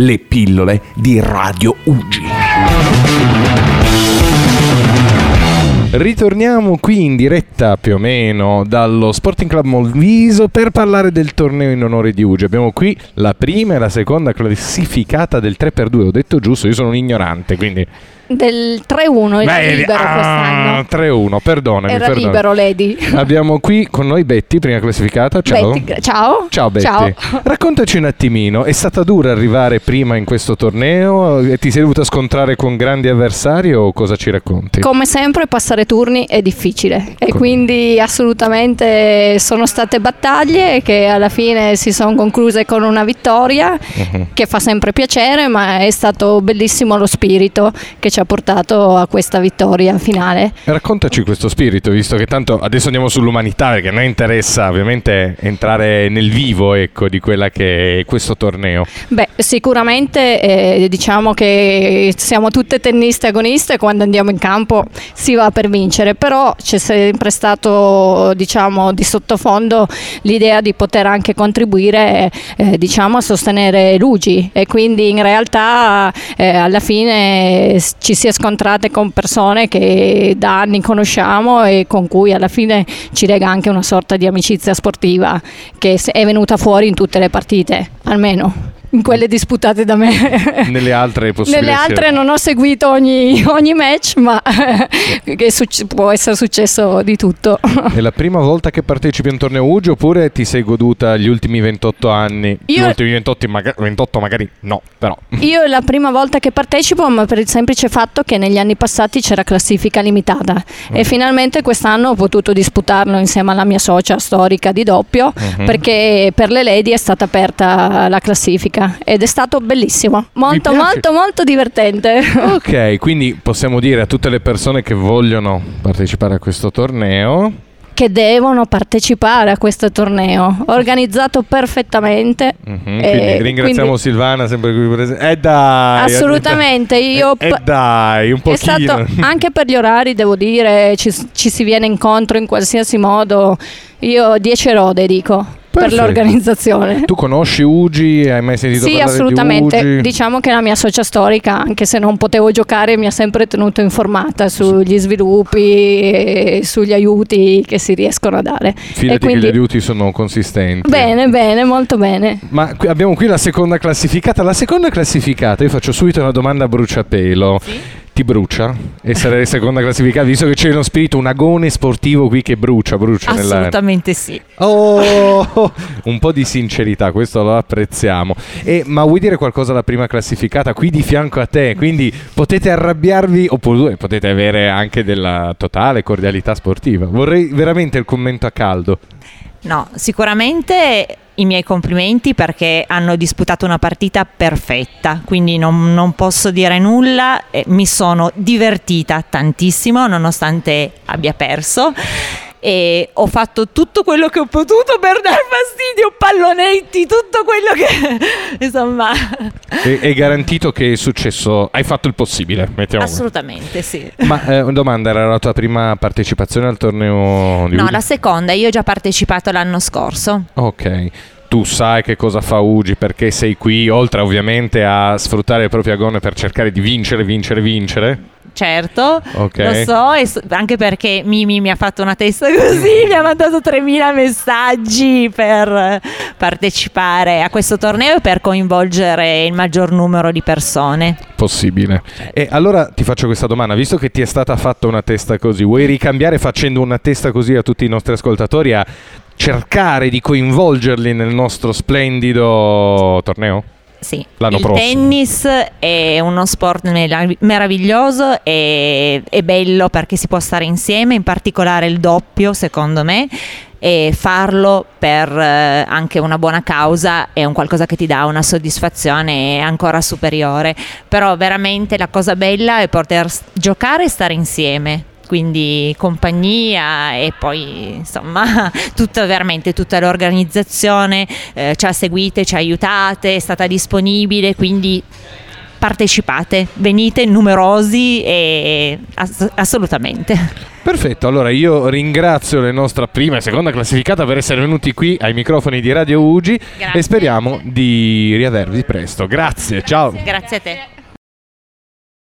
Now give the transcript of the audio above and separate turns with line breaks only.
le pillole di Radio Ugi. Ritorniamo qui in diretta più o meno dallo Sporting Club Molviso per parlare del torneo in onore di Ugi. Abbiamo qui la prima e la seconda classificata del 3x2. Ho detto giusto, io sono un ignorante, quindi
del 3-1 era
Beh,
libero
ah,
quest'anno
3-1, perdonami.
era
perdonami.
libero Lady
Abbiamo qui con noi Betty, prima classificata. Ciao.
Betty, ciao
Ciao Betty.
Ciao.
Raccontaci un attimino, è stata dura arrivare prima in questo torneo? E Ti sei dovuta scontrare con grandi avversari o cosa ci racconti?
Come sempre passare turni è difficile e
Com-
quindi assolutamente sono state battaglie che alla fine si sono concluse con una vittoria
Mhm.
che fa sempre piacere ma è stato bellissimo lo spirito che ci ha portato a questa vittoria finale.
Raccontaci questo spirito, visto che tanto adesso andiamo sull'umanità, perché a noi interessa ovviamente entrare nel vivo ecco, di quella che è questo torneo.
Beh, sicuramente eh, diciamo che siamo tutte tenniste agoniste quando andiamo in campo si va per vincere, però c'è sempre stato diciamo di sottofondo l'idea di poter anche contribuire eh, diciamo a sostenere Luigi e quindi in realtà eh, alla fine s- ci si è scontrate con persone che da anni conosciamo e con cui alla fine ci lega anche una sorta di amicizia sportiva che è venuta fuori in tutte le partite, almeno in quelle disputate da me.
Nelle altre possibili
Nelle altre non ho seguito ogni, ogni match, ma che succe- può essere successo di tutto.
È la prima volta che partecipi a un torneo UGI oppure ti sei goduta gli ultimi 28 anni? Gli
Io-
ultimi 28, maga- 28 magari no, però.
Io è la prima volta che partecipo, ma per il semplice fatto che negli anni passati c'era classifica limitata
Mm.
e finalmente quest'anno ho potuto disputarlo insieme alla mia socia storica di doppio
Mhm.
perché per le lady è stata aperta la classifica ed è stato bellissimo, molto molto molto divertente.
Ok, quindi possiamo dire a tutte le persone che vogliono partecipare a questo torneo
che devono partecipare a questo torneo, organizzato perfettamente.
Mhm,
Eh,
quindi ringraziamo
quindi-
Silvana sempre qui presente. Eh dai!
Assolutamente, io
Eh, eh dai, un
È
pochino.
stato anche per gli orari, devo dire, ci, ci si viene incontro in qualsiasi modo. Io 10 rode dico per l'organizzazione.
Tu conosci Ugi? Hai mai sentito
Sì,
parlare
assolutamente.
di Ugi?
Diciamo che la mia socia storica, anche se non potevo giocare, mi ha sempre tenuto informata sugli sviluppi e sugli aiuti che si riescono a dare.
Fidati
e quindi-
che gli aiuti sono consistenti.
Bene, bene, molto bene.
Ma qui- abbiamo qui la seconda classificata. La seconda classificata, io faccio subito una domanda a bruciapelo. Ti brucia essere seconda classificata, visto che c'è uno spirito, un agone sportivo qui che brucia, brucia.
Assolutamente sì.
Oh, un po' di sincerità, questo lo apprezziamo. E, ma vuoi dire qualcosa alla prima classificata qui di fianco a te? Quindi potete arrabbiarvi oppure potete avere anche della totale cordialità sportiva. Vorrei veramente il commento a caldo.
No, sicuramente i miei complimenti perché hanno disputato una partita perfetta, quindi non, non posso dire nulla, mi sono divertita tantissimo nonostante abbia perso e ho fatto tutto quello che ho potuto per dar fastidio, pallonetti, tutto quello che insomma
È, è garantito che è successo, hai fatto il possibile, mettiamo
assolutamente sì.
Ma eh, una domanda, era la tua prima partecipazione al torneo di
No,
Ugi?
la seconda, io ho già partecipato l'anno scorso.
Ok. Tu sai che cosa fa Ugi perché sei qui, oltre ovviamente a sfruttare il proprio agone per cercare di vincere, vincere, vincere.
Certo,
Ok.
lo so, anche perché Mimi mi ha fatto una testa così, mi ha mandato 3000 messaggi per partecipare a questo torneo e per coinvolgere il maggior numero di persone.
Possibile. E allora ti faccio questa domanda, visto che ti è stata fatta una testa così, vuoi ricambiare facendo una testa così a tutti i nostri ascoltatori a cercare di coinvolgerli nel nostro splendido torneo?
Sì,
L'anno
il
prossimo.
tennis è uno sport merav- meraviglioso e è bello perché si può stare insieme, in particolare il doppio secondo me e farlo per eh, anche una buona causa è un qualcosa che ti dà una soddisfazione ancora superiore, però veramente la cosa bella è poter s- giocare e stare insieme. Quindi compagnia e poi insomma tutta veramente tutta l'organizzazione eh, ci ha seguite, ci ha aiutate, è stata disponibile, quindi partecipate, venite numerosi e ass- assolutamente.
Perfetto, allora io ringrazio le nostre prima e seconda classificata per essere venuti qui ai microfoni di Radio Ugi
Grazie.
e speriamo di riavervi presto. Grazie, ciao.
Grazie a te.